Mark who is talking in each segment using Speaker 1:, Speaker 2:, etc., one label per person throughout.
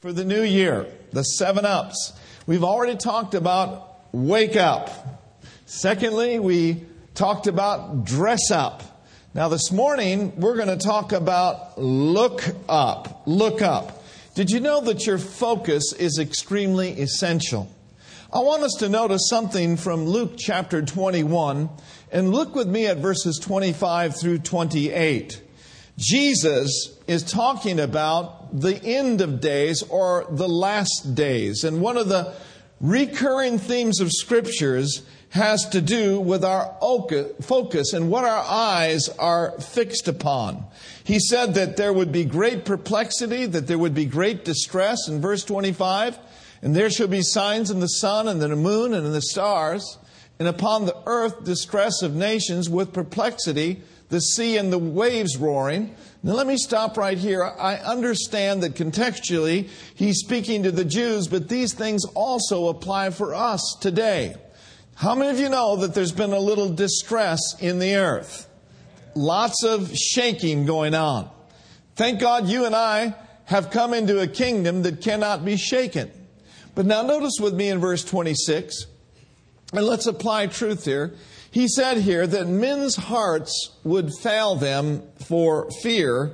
Speaker 1: for the new year, the seven ups. We've already talked about wake up. Secondly, we talked about dress up. Now, this morning, we're going to talk about look up. Look up. Did you know that your focus is extremely essential? I want us to notice something from Luke chapter 21, and look with me at verses 25 through 28. Jesus is talking about the end of days or the last days. And one of the recurring themes of scriptures has to do with our focus and what our eyes are fixed upon. He said that there would be great perplexity, that there would be great distress in verse 25, and there shall be signs in the sun and in the moon and in the stars, and upon the earth distress of nations with perplexity the sea and the waves roaring. Now, let me stop right here. I understand that contextually he's speaking to the Jews, but these things also apply for us today. How many of you know that there's been a little distress in the earth? Lots of shaking going on. Thank God you and I have come into a kingdom that cannot be shaken. But now notice with me in verse 26, and let's apply truth here. He said here that men's hearts would fail them for fear,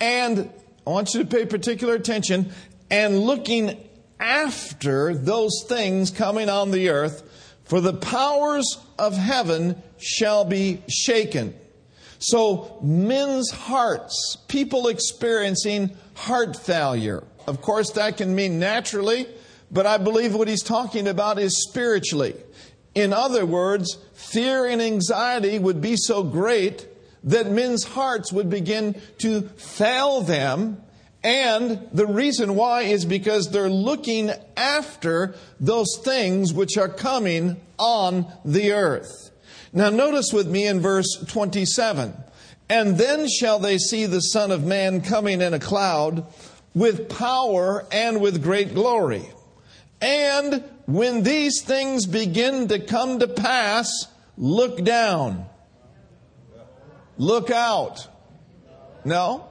Speaker 1: and I want you to pay particular attention, and looking after those things coming on the earth, for the powers of heaven shall be shaken. So, men's hearts, people experiencing heart failure. Of course, that can mean naturally, but I believe what he's talking about is spiritually. In other words, fear and anxiety would be so great that men's hearts would begin to fail them. And the reason why is because they're looking after those things which are coming on the earth. Now, notice with me in verse 27 And then shall they see the Son of Man coming in a cloud with power and with great glory. And when these things begin to come to pass, look down. Look out. No.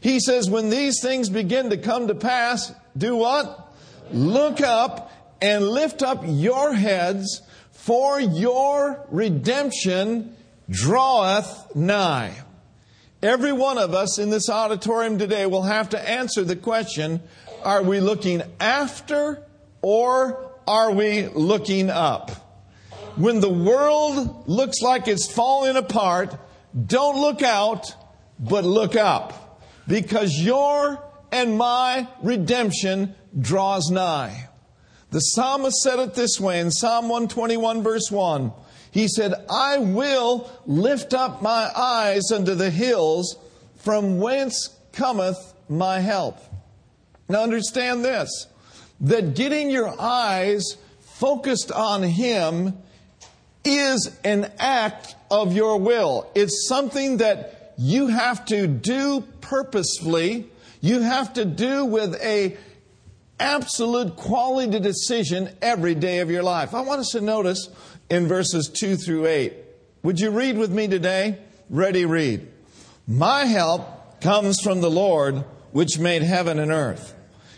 Speaker 1: He says, when these things begin to come to pass, do what? Look up and lift up your heads, for your redemption draweth nigh. Every one of us in this auditorium today will have to answer the question are we looking after or are we looking up? When the world looks like it's falling apart, don't look out, but look up. Because your and my redemption draws nigh. The psalmist said it this way in Psalm 121, verse 1. He said, I will lift up my eyes unto the hills, from whence cometh my help. Now understand this that getting your eyes focused on Him is an act of your will. It's something that you have to do purposefully. You have to do with a absolute quality decision every day of your life. I want us to notice in verses 2 through 8. Would you read with me today? Ready, read. My help comes from the Lord, which made heaven and earth.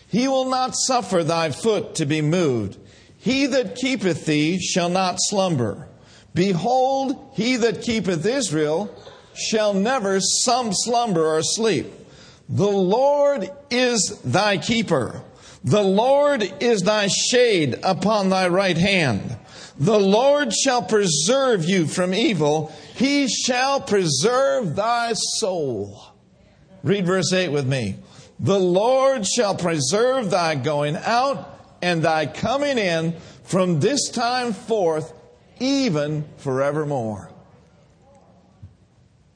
Speaker 1: He will not suffer thy foot to be moved. He that keepeth thee shall not slumber. Behold, he that keepeth Israel shall never some slumber or sleep. The Lord is thy keeper. The Lord is thy shade upon thy right hand. The Lord shall preserve you from evil. He shall preserve thy soul. Read verse 8 with me. The Lord shall preserve thy going out and thy coming in from this time forth, even forevermore.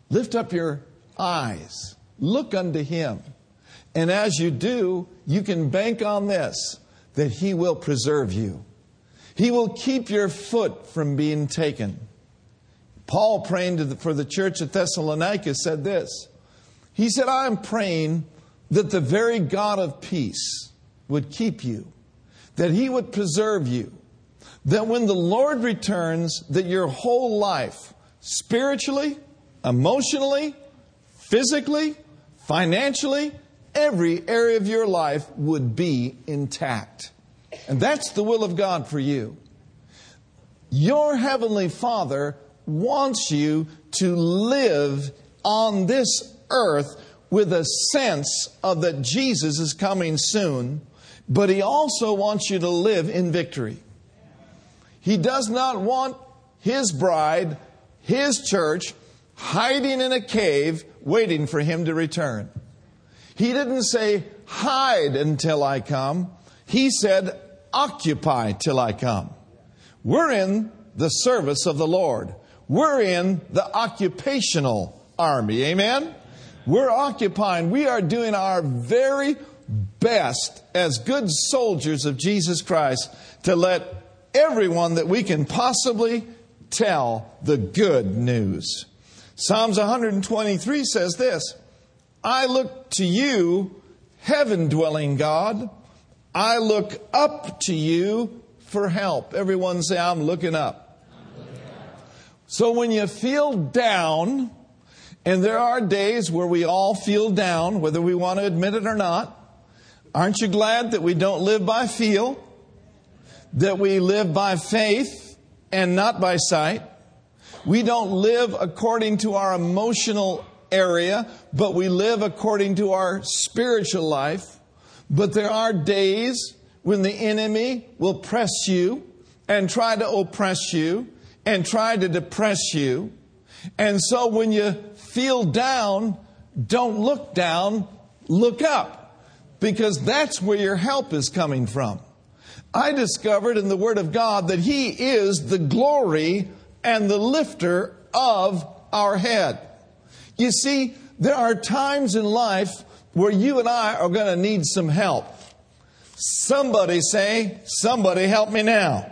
Speaker 1: Lift up your eyes, look unto him. And as you do, you can bank on this that he will preserve you. He will keep your foot from being taken. Paul, praying for the church at Thessalonica, said this. He said, I am praying that the very God of peace would keep you, that he would preserve you, that when the Lord returns, that your whole life, spiritually, emotionally, physically, financially, every area of your life would be intact. And that's the will of God for you. Your Heavenly Father wants you to live on this earth with a sense of that Jesus is coming soon, but He also wants you to live in victory. He does not want His bride, His church, hiding in a cave waiting for Him to return. He didn't say, hide until I come. He said, occupy till I come. We're in the service of the Lord. We're in the occupational army. Amen? We're occupying. We are doing our very best as good soldiers of Jesus Christ to let everyone that we can possibly tell the good news. Psalms 123 says this I look to you, heaven dwelling God. I look up to you for help. Everyone say, I'm looking up. I'm looking up. So when you feel down, and there are days where we all feel down, whether we want to admit it or not, aren't you glad that we don't live by feel? That we live by faith and not by sight? We don't live according to our emotional area, but we live according to our spiritual life. But there are days when the enemy will press you and try to oppress you and try to depress you. And so when you feel down, don't look down, look up. Because that's where your help is coming from. I discovered in the Word of God that He is the glory and the lifter of our head. You see, there are times in life where you and I are going to need some help. Somebody say, Somebody help me now.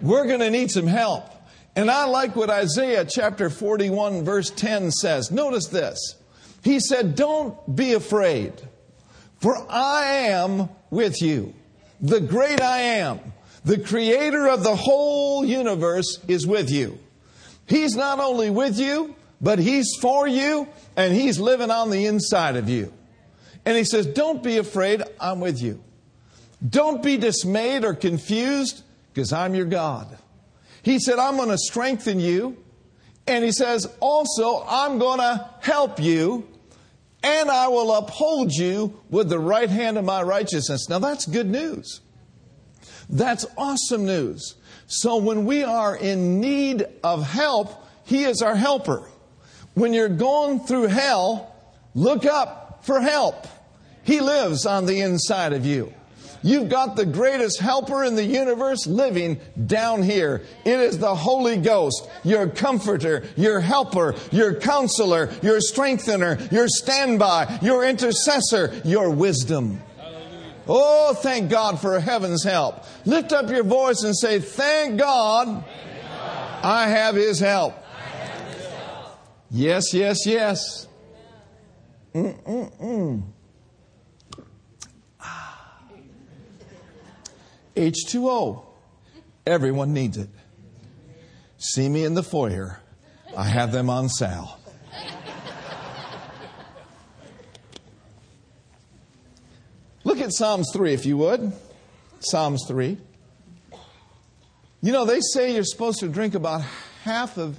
Speaker 1: We're going to need some help. And I like what Isaiah chapter 41, verse 10 says. Notice this. He said, Don't be afraid, for I am with you. The great I am, the creator of the whole universe, is with you. He's not only with you, but He's for you and He's living on the inside of you. And He says, Don't be afraid, I'm with you. Don't be dismayed or confused because I'm your God. He said, I'm going to strengthen you. And He says, Also, I'm going to help you and I will uphold you with the right hand of my righteousness. Now that's good news. That's awesome news. So when we are in need of help, He is our helper. When you're going through hell, look up for help. He lives on the inside of you. You've got the greatest helper in the universe living down here. It is the Holy Ghost, your comforter, your helper, your counselor, your strengthener, your standby, your intercessor, your wisdom. Oh, thank God for heaven's help. Lift up your voice and say, Thank God, I have His help. Yes, yes, yes. Mm-mm-mm. H2O. Everyone needs it. See me in the foyer. I have them on sale. Look at Psalms 3, if you would. Psalms 3. You know, they say you're supposed to drink about half of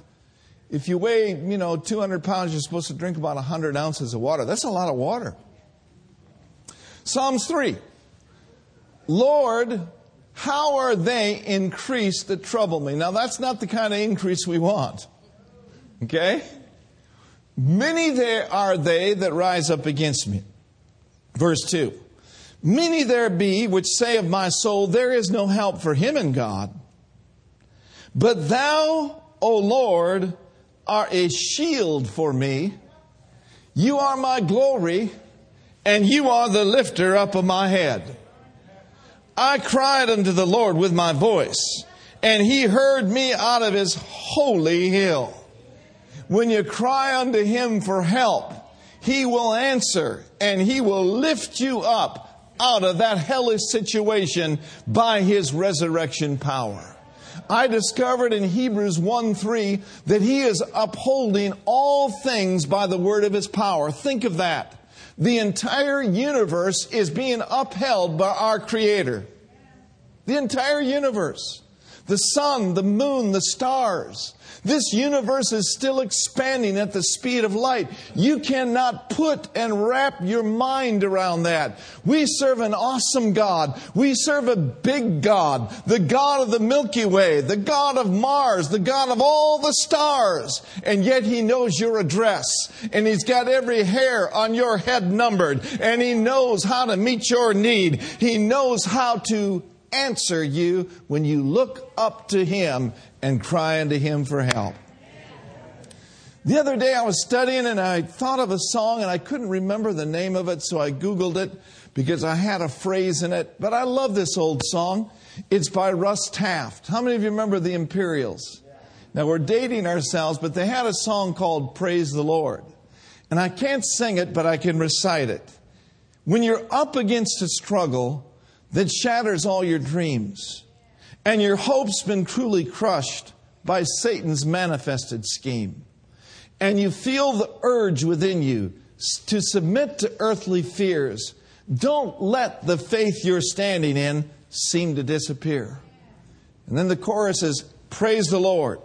Speaker 1: if you weigh, you know, 200 pounds, you're supposed to drink about 100 ounces of water. That's a lot of water. Psalms 3. Lord, how are they increased that trouble me? Now, that's not the kind of increase we want. Okay? Many there are they that rise up against me. Verse 2. Many there be which say of my soul, There is no help for him in God. But thou, O Lord, are a shield for me. You are my glory, and you are the lifter up of my head. I cried unto the Lord with my voice, and he heard me out of his holy hill. When you cry unto him for help, he will answer, and he will lift you up out of that hellish situation by his resurrection power. I discovered in Hebrews 1 3 that he is upholding all things by the word of his power. Think of that. The entire universe is being upheld by our Creator. The entire universe. The sun, the moon, the stars. This universe is still expanding at the speed of light. You cannot put and wrap your mind around that. We serve an awesome God. We serve a big God, the God of the Milky Way, the God of Mars, the God of all the stars. And yet He knows your address and He's got every hair on your head numbered and He knows how to meet your need. He knows how to answer you when you look up to Him and cry unto Him for help. The other day I was studying and I thought of a song and I couldn't remember the name of it, so I Googled it because I had a phrase in it. But I love this old song. It's by Russ Taff. How many of you remember the Imperials? Now we're dating ourselves, but they had a song called Praise the Lord. And I can't sing it, but I can recite it. When you're up against a struggle that shatters all your dreams, and your hope's been cruelly crushed by Satan's manifested scheme. And you feel the urge within you to submit to earthly fears. Don't let the faith you're standing in seem to disappear. And then the chorus is Praise the Lord.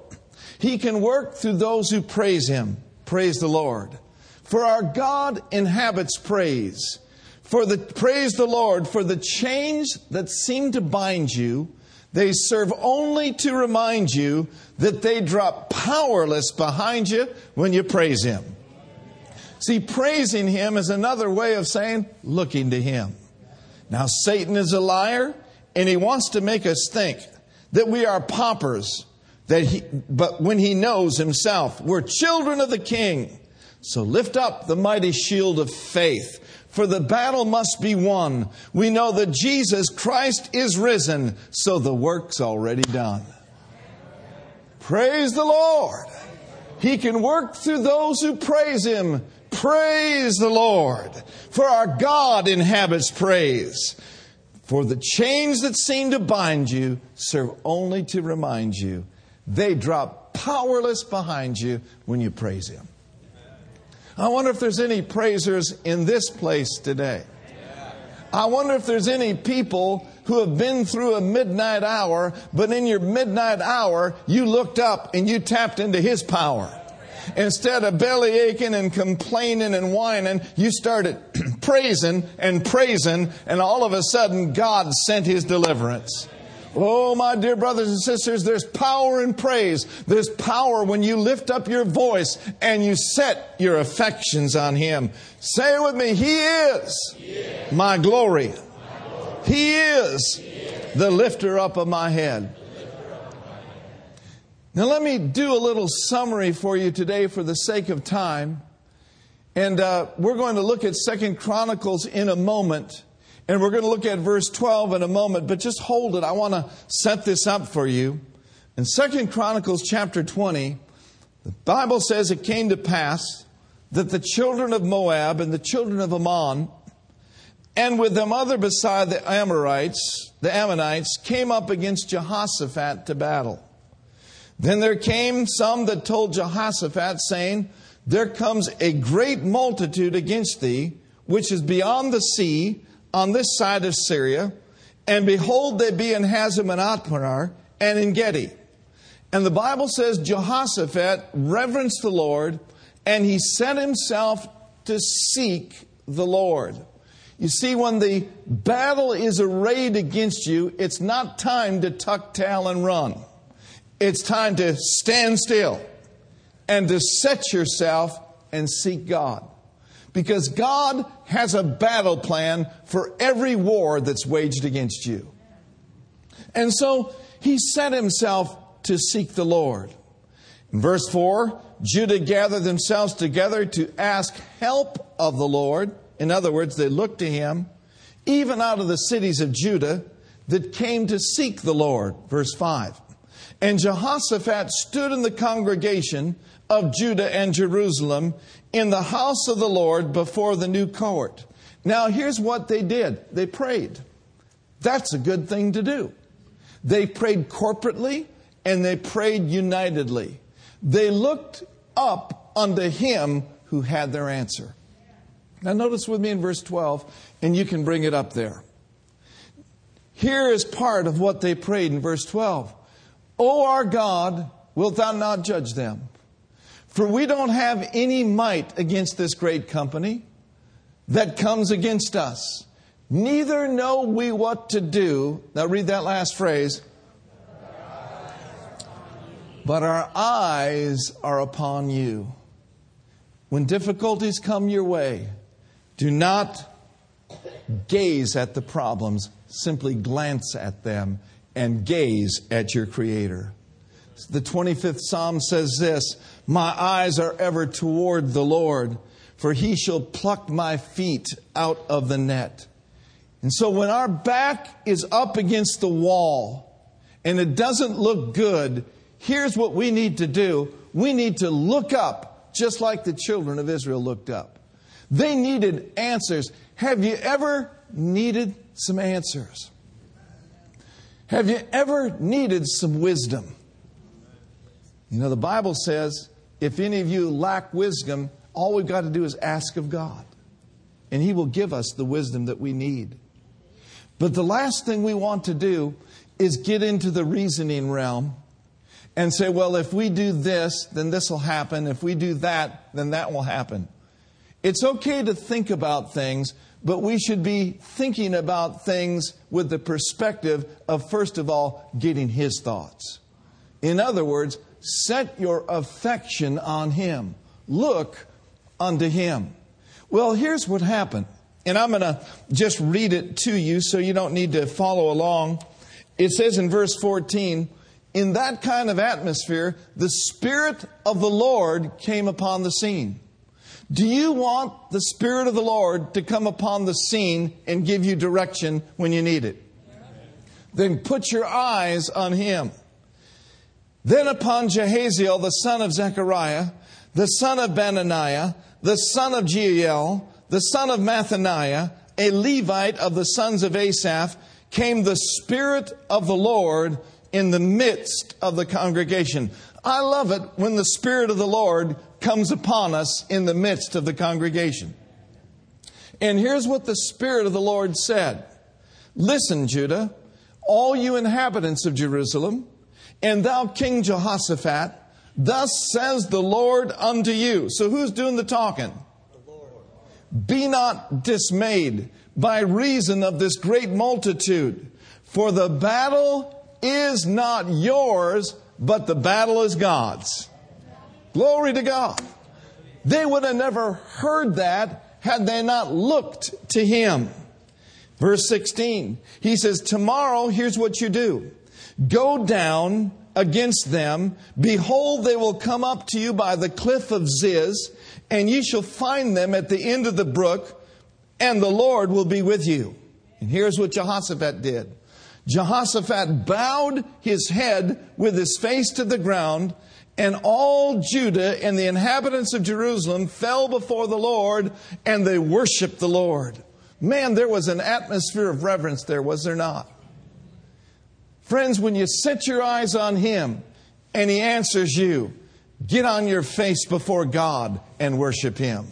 Speaker 1: He can work through those who praise Him. Praise the Lord. For our God inhabits praise. For the praise the Lord for the chains that seem to bind you they serve only to remind you that they drop powerless behind you when you praise Him. See, praising Him is another way of saying looking to Him. Now, Satan is a liar, and he wants to make us think that we are paupers, that he, but when he knows himself, we're children of the King. So lift up the mighty shield of faith for the battle must be won. We know that Jesus Christ is risen, so the work's already done. Praise the Lord. He can work through those who praise Him. Praise the Lord. For our God inhabits praise. For the chains that seem to bind you serve only to remind you. They drop powerless behind you when you praise Him. I wonder if there's any praisers in this place today. I wonder if there's any people who have been through a midnight hour, but in your midnight hour, you looked up and you tapped into His power. Instead of belly aching and complaining and whining, you started praising and praising, and all of a sudden, God sent His deliverance. Oh, my dear brothers and sisters, there's power in praise. There's power when you lift up your voice and you set your affections on Him. Say it with me He is, he is. My, glory. my glory. He is, he is. the lifter up of my head. Now, let me do a little summary for you today for the sake of time. And uh, we're going to look at Second Chronicles in a moment. And we're going to look at verse 12 in a moment, but just hold it. I want to set this up for you. In Second Chronicles chapter 20, the Bible says it came to pass that the children of Moab and the children of Ammon, and with them other beside the Amorites, the Ammonites, came up against Jehoshaphat to battle. Then there came some that told Jehoshaphat, saying, There comes a great multitude against thee, which is beyond the sea, on this side of Syria, and behold, they be in Hazazon-tamar and in Gedi. And the Bible says Jehoshaphat reverenced the Lord, and he set himself to seek the Lord. You see, when the battle is arrayed against you, it's not time to tuck tail and run. It's time to stand still and to set yourself and seek God because God has a battle plan for every war that's waged against you. And so he set himself to seek the Lord. In verse 4, Judah gathered themselves together to ask help of the Lord. In other words, they looked to him, even out of the cities of Judah that came to seek the Lord. Verse 5. And Jehoshaphat stood in the congregation of Judah and Jerusalem in the house of the Lord before the new court. Now, here's what they did they prayed. That's a good thing to do. They prayed corporately and they prayed unitedly. They looked up unto him who had their answer. Now, notice with me in verse 12, and you can bring it up there. Here is part of what they prayed in verse 12 O our God, wilt thou not judge them? For we don't have any might against this great company that comes against us. Neither know we what to do. Now, read that last phrase. But our eyes are upon you. When difficulties come your way, do not gaze at the problems, simply glance at them and gaze at your Creator. The 25th Psalm says this My eyes are ever toward the Lord, for he shall pluck my feet out of the net. And so when our back is up against the wall and it doesn't look good, here's what we need to do we need to look up, just like the children of Israel looked up. They needed answers. Have you ever needed some answers? Have you ever needed some wisdom? You know, the Bible says if any of you lack wisdom, all we've got to do is ask of God, and He will give us the wisdom that we need. But the last thing we want to do is get into the reasoning realm and say, well, if we do this, then this will happen. If we do that, then that will happen. It's okay to think about things, but we should be thinking about things with the perspective of, first of all, getting His thoughts. In other words, set your affection on Him. Look unto Him. Well, here's what happened. And I'm going to just read it to you so you don't need to follow along. It says in verse 14, in that kind of atmosphere, the Spirit of the Lord came upon the scene. Do you want the Spirit of the Lord to come upon the scene and give you direction when you need it? Then put your eyes on Him. Then upon Jahaziel, the son of Zechariah, the son of Benaniah, the son of Jeiel, the son of Mattaniah, a Levite of the sons of Asaph, came the Spirit of the Lord in the midst of the congregation. I love it when the Spirit of the Lord comes upon us in the midst of the congregation. And here's what the Spirit of the Lord said Listen, Judah, all you inhabitants of Jerusalem, and thou, King Jehoshaphat, thus says the Lord unto you. So who's doing the talking? The Be not dismayed by reason of this great multitude, for the battle is not yours, but the battle is God's. Glory to God. They would have never heard that had they not looked to Him. Verse 16, he says, Tomorrow, here's what you do go down against them. Behold, they will come up to you by the cliff of Ziz, and ye shall find them at the end of the brook, and the Lord will be with you. And here's what Jehoshaphat did. Jehoshaphat bowed his head with his face to the ground, and all Judah and the inhabitants of Jerusalem fell before the Lord, and they worshiped the Lord. Man, there was an atmosphere of reverence there, was there not? Friends, when you set your eyes on Him and He answers you, get on your face before God and worship Him.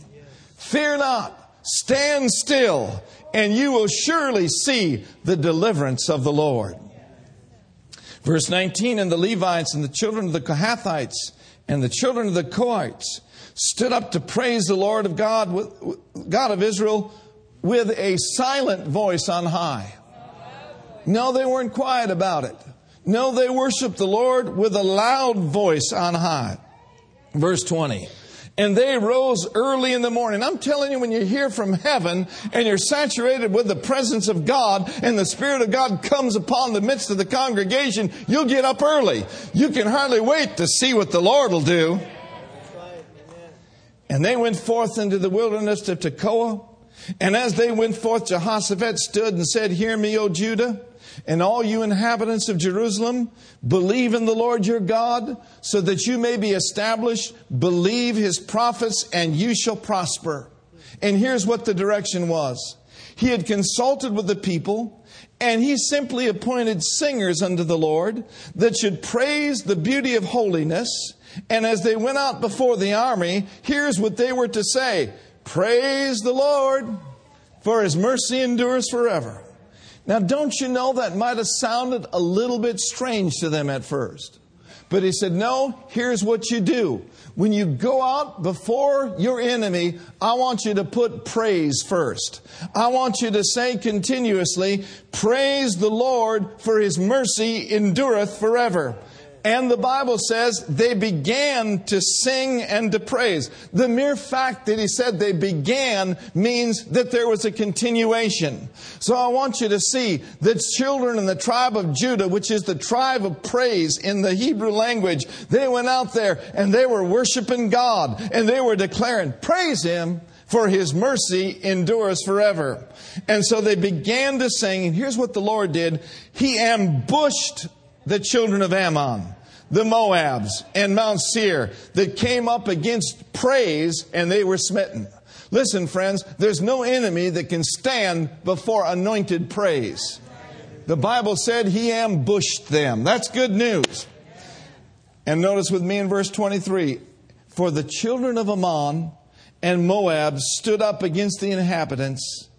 Speaker 1: Fear not, stand still and you will surely see the deliverance of the Lord. Verse 19 And the Levites and the children of the Kohathites and the children of the Korhites stood up to praise the Lord of God, God of Israel, with a silent voice on high. No, they weren't quiet about it. No, they worshiped the Lord with a loud voice on high. Verse 20 and they rose early in the morning. I'm telling you, when you hear from heaven and you're saturated with the presence of God and the Spirit of God comes upon the midst of the congregation, you'll get up early. You can hardly wait to see what the Lord will do. And they went forth into the wilderness of Tekoa. And as they went forth, Jehoshaphat stood and said, Hear me, O Judah and all you inhabitants of Jerusalem, believe in the Lord your God, so that you may be established. Believe his prophets, and you shall prosper. And here's what the direction was He had consulted with the people, and he simply appointed singers unto the Lord that should praise the beauty of holiness. And as they went out before the army, here's what they were to say Praise the Lord, for his mercy endures forever. Now, don't you know that might have sounded a little bit strange to them at first? But he said, No, here's what you do. When you go out before your enemy, I want you to put praise first. I want you to say continuously, Praise the Lord, for his mercy endureth forever. And the Bible says they began to sing and to praise. The mere fact that he said they began means that there was a continuation. So I want you to see that children in the tribe of Judah, which is the tribe of praise in the Hebrew language, they went out there and they were worshiping God and they were declaring, praise him for his mercy endures forever. And so they began to sing, and here's what the Lord did. He ambushed the children of Ammon, the Moabs, and Mount Seir that came up against praise and they were smitten. Listen, friends, there's no enemy that can stand before anointed praise. The Bible said he ambushed them. That's good news. And notice with me in verse 23 For the children of Ammon and Moab stood up against the inhabitants,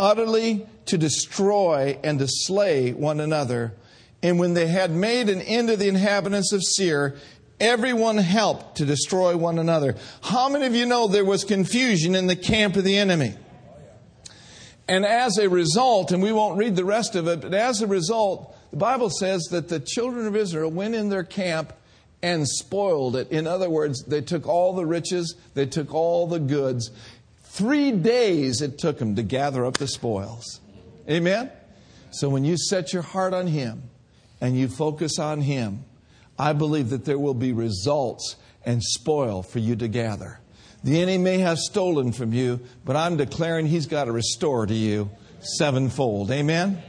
Speaker 1: utterly to destroy and to slay one another. And when they had made an end of the inhabitants of Seir, everyone helped to destroy one another. How many of you know there was confusion in the camp of the enemy? And as a result, and we won't read the rest of it, but as a result, the Bible says that the children of Israel went in their camp and spoiled it. In other words, they took all the riches, they took all the goods. Three days it took them to gather up the spoils. Amen? So when you set your heart on Him, and you focus on Him, I believe that there will be results and spoil for you to gather. The enemy may have stolen from you, but I'm declaring he's got to restore to you sevenfold. Amen?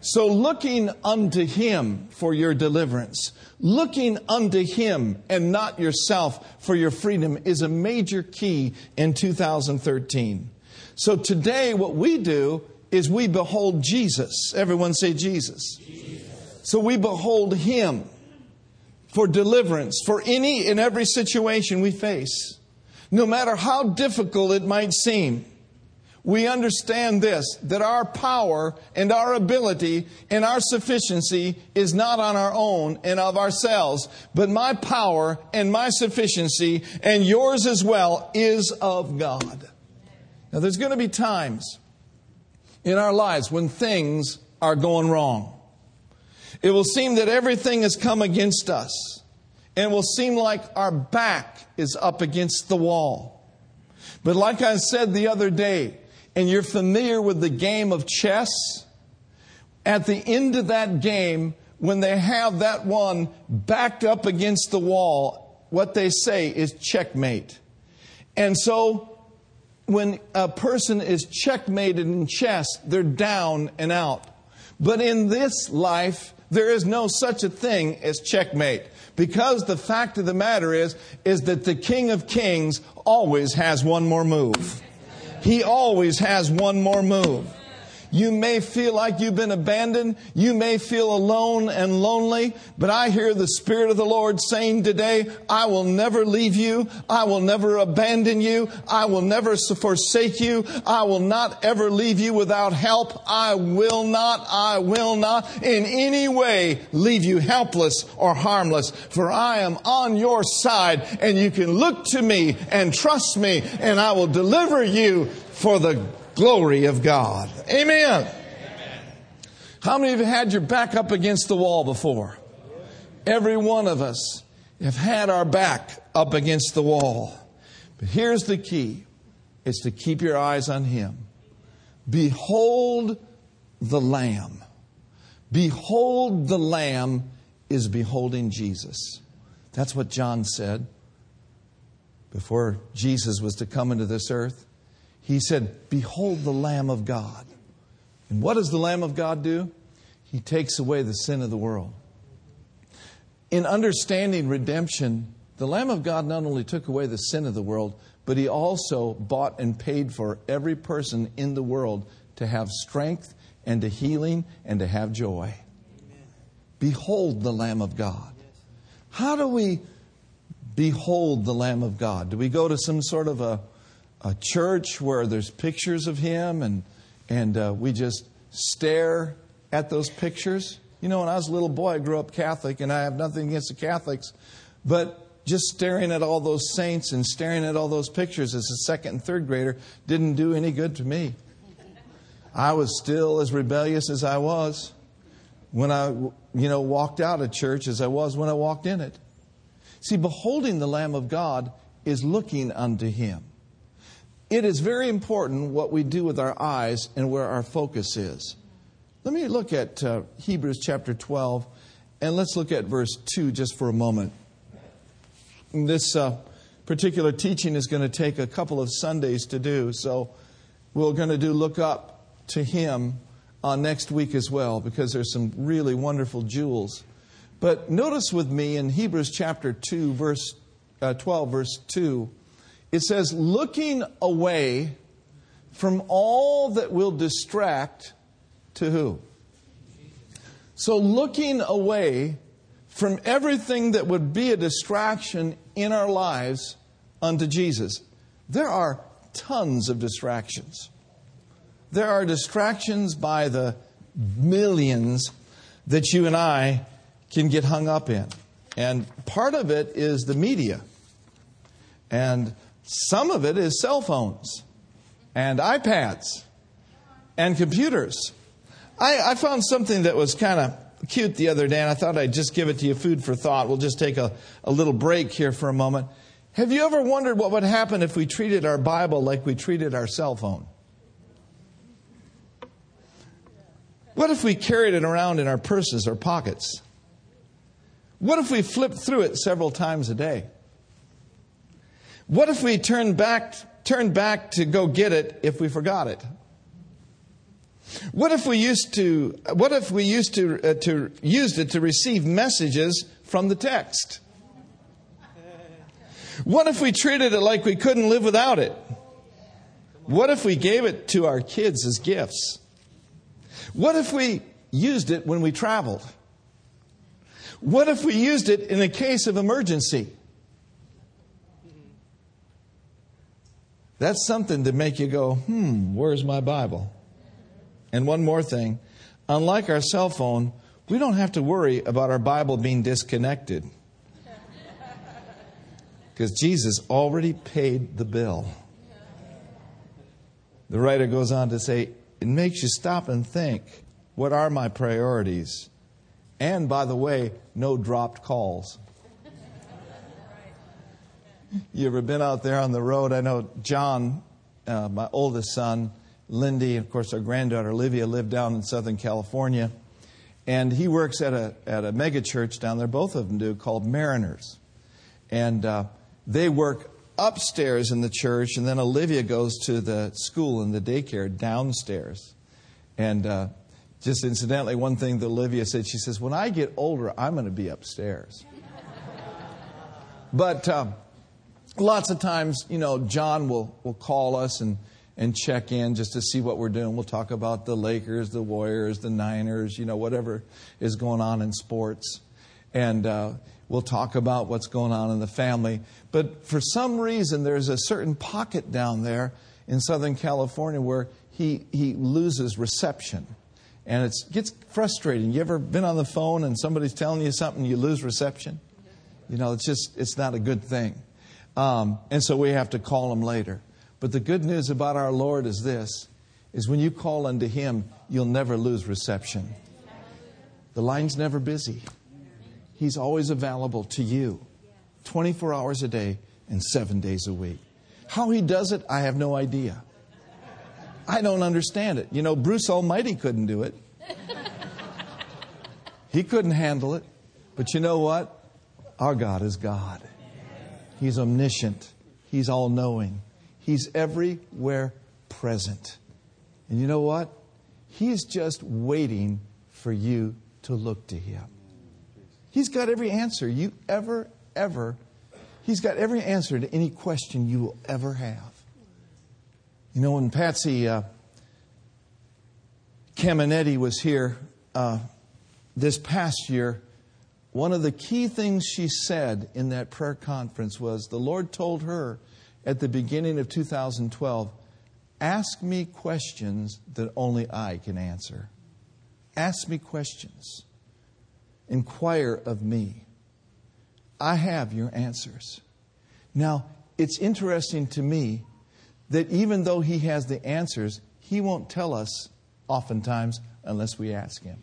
Speaker 1: So, looking unto Him for your deliverance, looking unto Him and not yourself for your freedom is a major key in 2013. So, today, what we do is we behold Jesus. Everyone say Jesus. Jesus. So we behold Him for deliverance for any and every situation we face. No matter how difficult it might seem, we understand this that our power and our ability and our sufficiency is not on our own and of ourselves, but my power and my sufficiency and yours as well is of God. Now, there's going to be times in our lives when things are going wrong. It will seem that everything has come against us. And it will seem like our back is up against the wall. But like I said the other day, and you're familiar with the game of chess, at the end of that game, when they have that one backed up against the wall, what they say is checkmate. And so, when a person is checkmated in chess, they're down and out. But in this life, there is no such a thing as checkmate. Because the fact of the matter is, is that the King of Kings always has one more move. He always has one more move. You may feel like you've been abandoned. You may feel alone and lonely, but I hear the Spirit of the Lord saying today, I will never leave you. I will never abandon you. I will never forsake you. I will not ever leave you without help. I will not, I will not in any way leave you helpless or harmless, for I am on your side and you can look to me and trust me and I will deliver you for the glory of God. Amen. Amen. How many of you have had your back up against the wall before? Every one of us have had our back up against the wall. But here's the key it's to keep your eyes on Him. Behold the Lamb. Behold the Lamb is beholding Jesus. That's what John said before Jesus was to come into this earth he said, Behold the Lamb of God. And what does the Lamb of God do? He takes away the sin of the world. In understanding redemption, the Lamb of God not only took away the sin of the world, but he also bought and paid for every person in the world to have strength and to healing and to have joy. Amen. Behold the Lamb of God. How do we behold the Lamb of God? Do we go to some sort of a a church where there's pictures of him and, and uh, we just stare at those pictures. You know, when I was a little boy, I grew up Catholic, and I have nothing against the Catholics, but just staring at all those saints and staring at all those pictures as a second and third grader didn't do any good to me. I was still as rebellious as I was when I, you know, walked out of church as I was when I walked in it. See, beholding the Lamb of God is looking unto Him. It is very important what we do with our eyes and where our focus is. Let me look at uh, Hebrews chapter 12, and let's look at verse 2 just for a moment. This uh, particular teaching is going to take a couple of Sundays to do, so we're going to do Look Up to Him uh, next week as well, because there's some really wonderful jewels. But notice with me in Hebrews chapter 2, verse uh, 12, verse 2, it says, looking away from all that will distract to who? So, looking away from everything that would be a distraction in our lives unto Jesus. There are tons of distractions. There are distractions by the millions that you and I can get hung up in. And part of it is the media. And some of it is cell phones and iPads and computers. I, I found something that was kind of cute the other day, and I thought I'd just give it to you food for thought. We'll just take a, a little break here for a moment. Have you ever wondered what would happen if we treated our Bible like we treated our cell phone? What if we carried it around in our purses or pockets? What if we flipped through it several times a day? What if we turned back, turned back to go get it if we forgot it? What if we used to, what if we used to, uh, to used it to receive messages from the text? What if we treated it like we couldn't live without it? What if we gave it to our kids as gifts? What if we used it when we traveled? What if we used it in a case of emergency? That's something to make you go, hmm, where's my Bible? And one more thing unlike our cell phone, we don't have to worry about our Bible being disconnected. Because Jesus already paid the bill. The writer goes on to say, it makes you stop and think what are my priorities? And by the way, no dropped calls. You ever been out there on the road? I know John, uh, my oldest son, Lindy, of course, our granddaughter Olivia live down in Southern California. And he works at a, at a mega church down there, both of them do, called Mariners. And uh, they work upstairs in the church, and then Olivia goes to the school and the daycare downstairs. And uh, just incidentally, one thing that Olivia said, she says, When I get older, I'm going to be upstairs. but um, lots of times, you know, John will, will call us and and check in just to see what we're doing. We'll talk about the Lakers, the Warriors, the Niners, you know, whatever is going on in sports. And uh, we'll talk about what's going on in the family. But for some reason, there's a certain pocket down there in Southern California where he, he loses reception. And it gets frustrating. You ever been on the phone and somebody's telling you something, you lose reception? You know, it's just, it's not a good thing. Um, and so we have to call him later. But the good news about our Lord is this is when you call unto him, you'll never lose reception. The line's never busy. He's always available to you 24 hours a day and 7 days a week. How he does it, I have no idea. I don't understand it. You know, Bruce Almighty couldn't do it. He couldn't handle it. But you know what? Our God is God. He's omniscient. He's all knowing. He's everywhere present. And you know what? He's just waiting for you to look to Him. He's got every answer you ever, ever, He's got every answer to any question you will ever have. You know, when Patsy uh, Cameneti was here uh, this past year, one of the key things she said in that prayer conference was the Lord told her at the beginning of 2012 ask me questions that only I can answer. Ask me questions. Inquire of me. I have your answers. Now, it's interesting to me that even though he has the answers, he won't tell us oftentimes unless we ask him.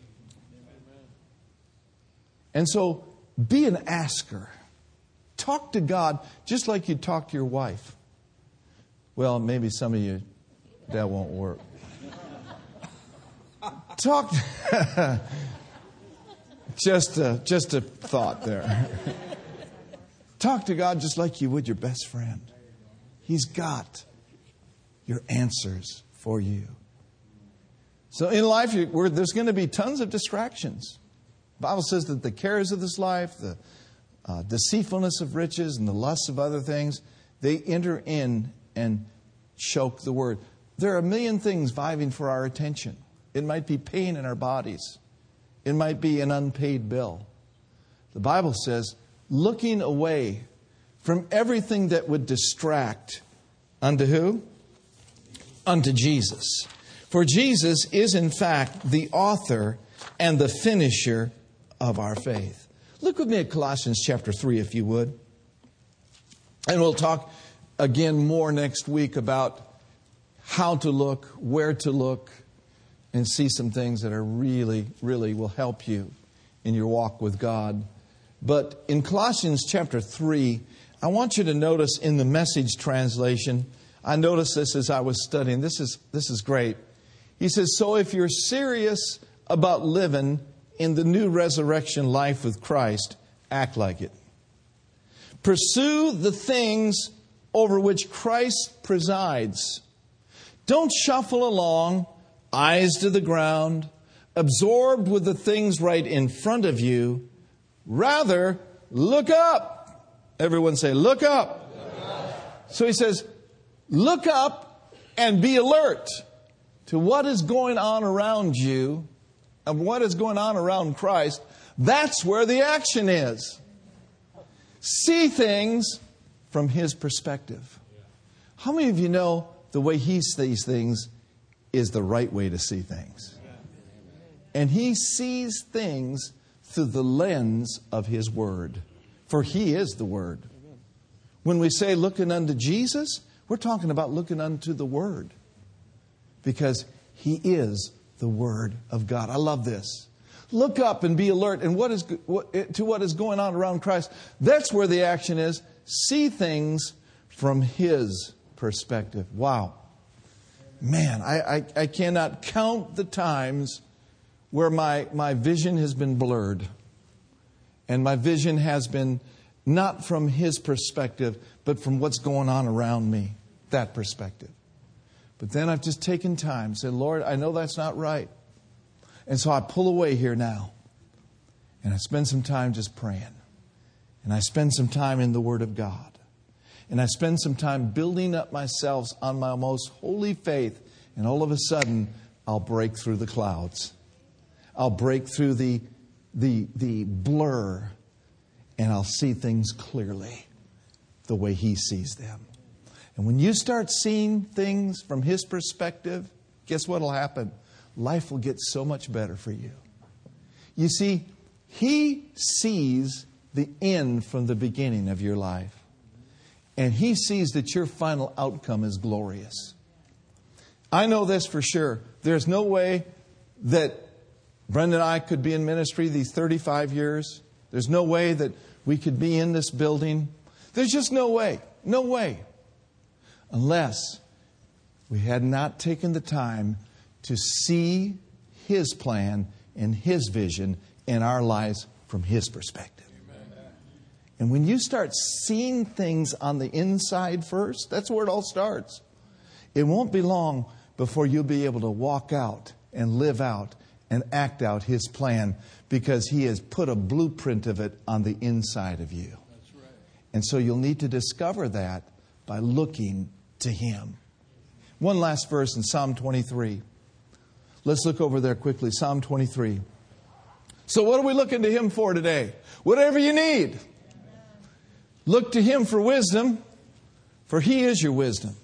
Speaker 1: And so be an asker. Talk to God just like you talk to your wife. Well, maybe some of you, that won't work. Talk. just, a, just a thought there. Talk to God just like you would your best friend. He's got your answers for you. So in life, there's going to be tons of distractions. Bible says that the cares of this life, the uh, deceitfulness of riches, and the lusts of other things, they enter in and choke the word. There are a million things vying for our attention. It might be pain in our bodies, it might be an unpaid bill. The Bible says, looking away from everything that would distract unto who? Unto Jesus. For Jesus is, in fact, the author and the finisher of our faith. Look with me at Colossians chapter 3, if you would. And we'll talk again more next week about how to look, where to look, and see some things that are really, really will help you in your walk with God. But in Colossians chapter 3, I want you to notice in the message translation, I noticed this as I was studying. This is, this is great. He says, So if you're serious about living in the new resurrection life with Christ, act like it. Pursue the things over which Christ presides. Don't shuffle along, eyes to the ground, absorbed with the things right in front of you. Rather, look up. Everyone say, look up. So he says, look up and be alert to what is going on around you of what is going on around Christ, that's where the action is. See things from his perspective. How many of you know the way he sees things is the right way to see things? And he sees things through the lens of his word, for he is the word. When we say looking unto Jesus, we're talking about looking unto the word because he is the Word of God. I love this. Look up and be alert and what is, what, to what is going on around Christ. That's where the action is. See things from His perspective. Wow. Man, I, I, I cannot count the times where my, my vision has been blurred. And my vision has been not from His perspective, but from what's going on around me. That perspective. But then I've just taken time said, Lord, I know that's not right. And so I pull away here now. And I spend some time just praying. And I spend some time in the Word of God. And I spend some time building up myself on my most holy faith. And all of a sudden, I'll break through the clouds. I'll break through the, the, the blur. And I'll see things clearly the way He sees them. And when you start seeing things from His perspective, guess what will happen? Life will get so much better for you. You see, He sees the end from the beginning of your life. And He sees that your final outcome is glorious. I know this for sure. There's no way that Brenda and I could be in ministry these 35 years. There's no way that we could be in this building. There's just no way. No way unless we had not taken the time to see His plan and His vision in our lives from His perspective. Amen. And when you start seeing things on the inside first, that's where it all starts. It won't be long before you'll be able to walk out and live out and act out His plan because He has put a blueprint of it on the inside of you. Right. And so you'll need to discover that by looking to Him. One last verse in Psalm 23. Let's look over there quickly. Psalm 23. So, what are we looking to Him for today? Whatever you need. Look to Him for wisdom. for he is your wisdom.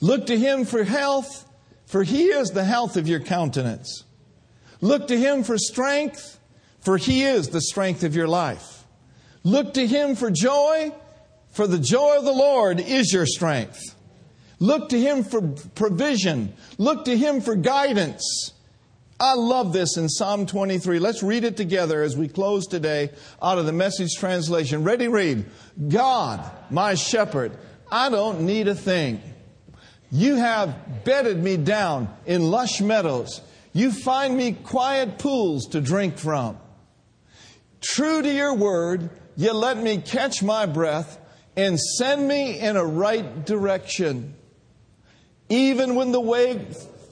Speaker 1: Look to him for health, for he is the health of your countenance. Look to him for strength, for he is the strength of your life. Look to him for joy, for the joy of the Lord is your strength. Look to him for provision. Look to him for guidance. I love this in Psalm 23. Let's read it together as we close today out of the message translation. Ready, read. God, my shepherd, I don't need a thing. You have bedded me down in lush meadows. You find me quiet pools to drink from. True to your word, you let me catch my breath and send me in a right direction. Even when the way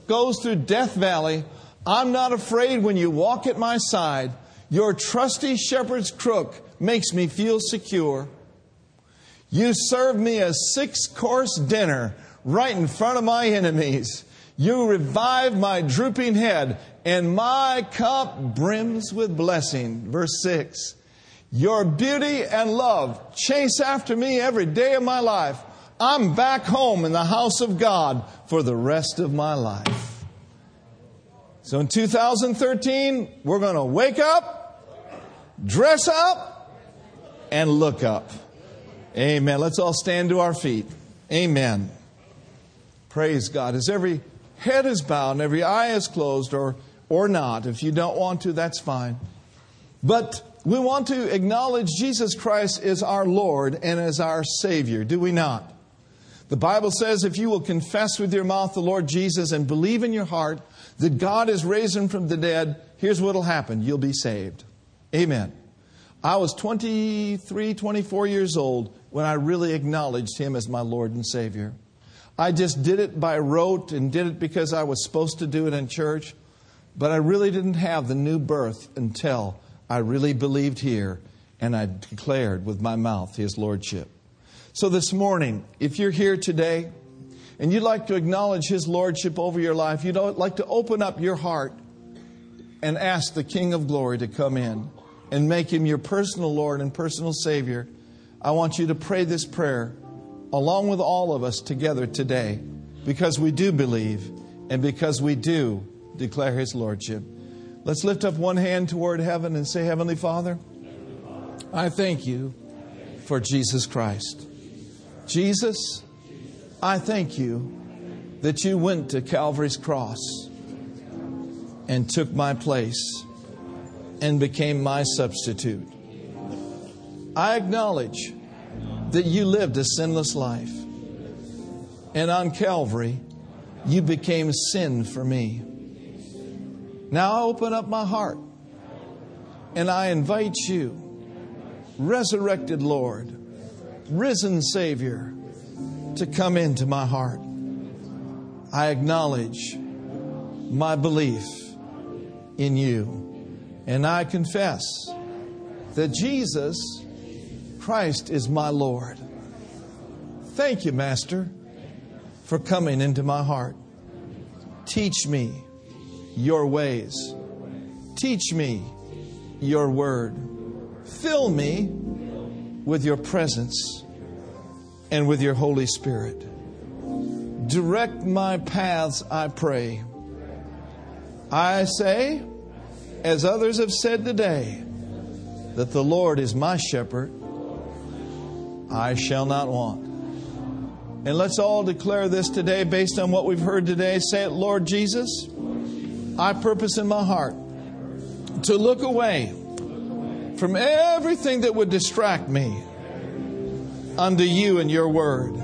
Speaker 1: goes through Death Valley, I'm not afraid when you walk at my side. Your trusty shepherd's crook makes me feel secure. You serve me a six course dinner right in front of my enemies. You revive my drooping head, and my cup brims with blessing. Verse 6 Your beauty and love chase after me every day of my life. I'm back home in the house of God for the rest of my life. So in 2013, we're going to wake up, dress up, and look up. Amen. Let's all stand to our feet. Amen. Praise God. As every head is bowed and every eye is closed, or, or not, if you don't want to, that's fine. But we want to acknowledge Jesus Christ as our Lord and as our Savior, do we not? The Bible says if you will confess with your mouth the Lord Jesus and believe in your heart that God is raised from the dead, here's what will happen you'll be saved. Amen. I was 23, 24 years old when I really acknowledged him as my Lord and Savior. I just did it by rote and did it because I was supposed to do it in church, but I really didn't have the new birth until I really believed here and I declared with my mouth his lordship. So this morning, if you're here today and you'd like to acknowledge His Lordship over your life, you'd like to open up your heart and ask the King of Glory to come in and make Him your personal Lord and personal Savior, I want you to pray this prayer along with all of us together today because we do believe and because we do declare His Lordship. Let's lift up one hand toward heaven and say, Heavenly Father, I thank you for Jesus Christ. Jesus, I thank you that you went to Calvary's cross and took my place and became my substitute. I acknowledge that you lived a sinless life. And on Calvary, you became sin for me. Now I open up my heart and I invite you, resurrected Lord, risen Savior, to come into my heart. I acknowledge my belief in you. And I confess that Jesus Christ is my Lord. Thank you, Master, for coming into my heart. Teach me your ways. Teach me your word. Fill me with your presence and with your Holy Spirit. Direct my paths, I pray. I say, as others have said today, that the Lord is my shepherd. I shall not want. And let's all declare this today based on what we've heard today. Say it, Lord Jesus, I purpose in my heart to look away from everything that would distract me unto you and your word.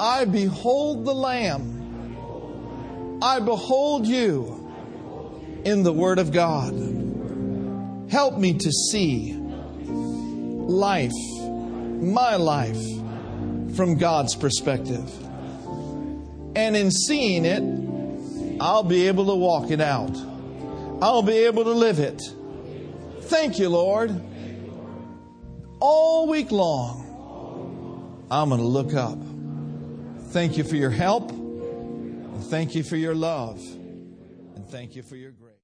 Speaker 1: I behold the Lamb. I behold you in the Word of God. Help me to see life, my life, from God's perspective. And in seeing it, I'll be able to walk it out. I'll be able to live it. Thank you, Lord. All week long, I'm going to look up. Thank you for your help. And thank you for your love. And thank you for your grace.